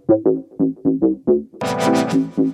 Thank you.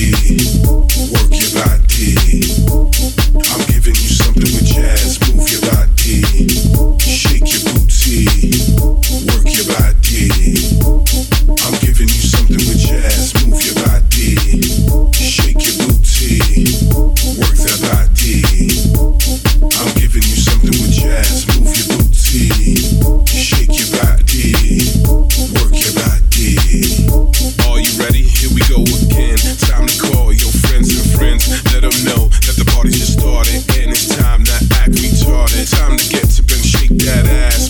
work your body. I'm giving you something with jazz. Move your body, shake your booty, work your body. And it's time to act retarded. Time to get to and shake that ass.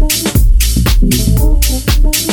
Thank you.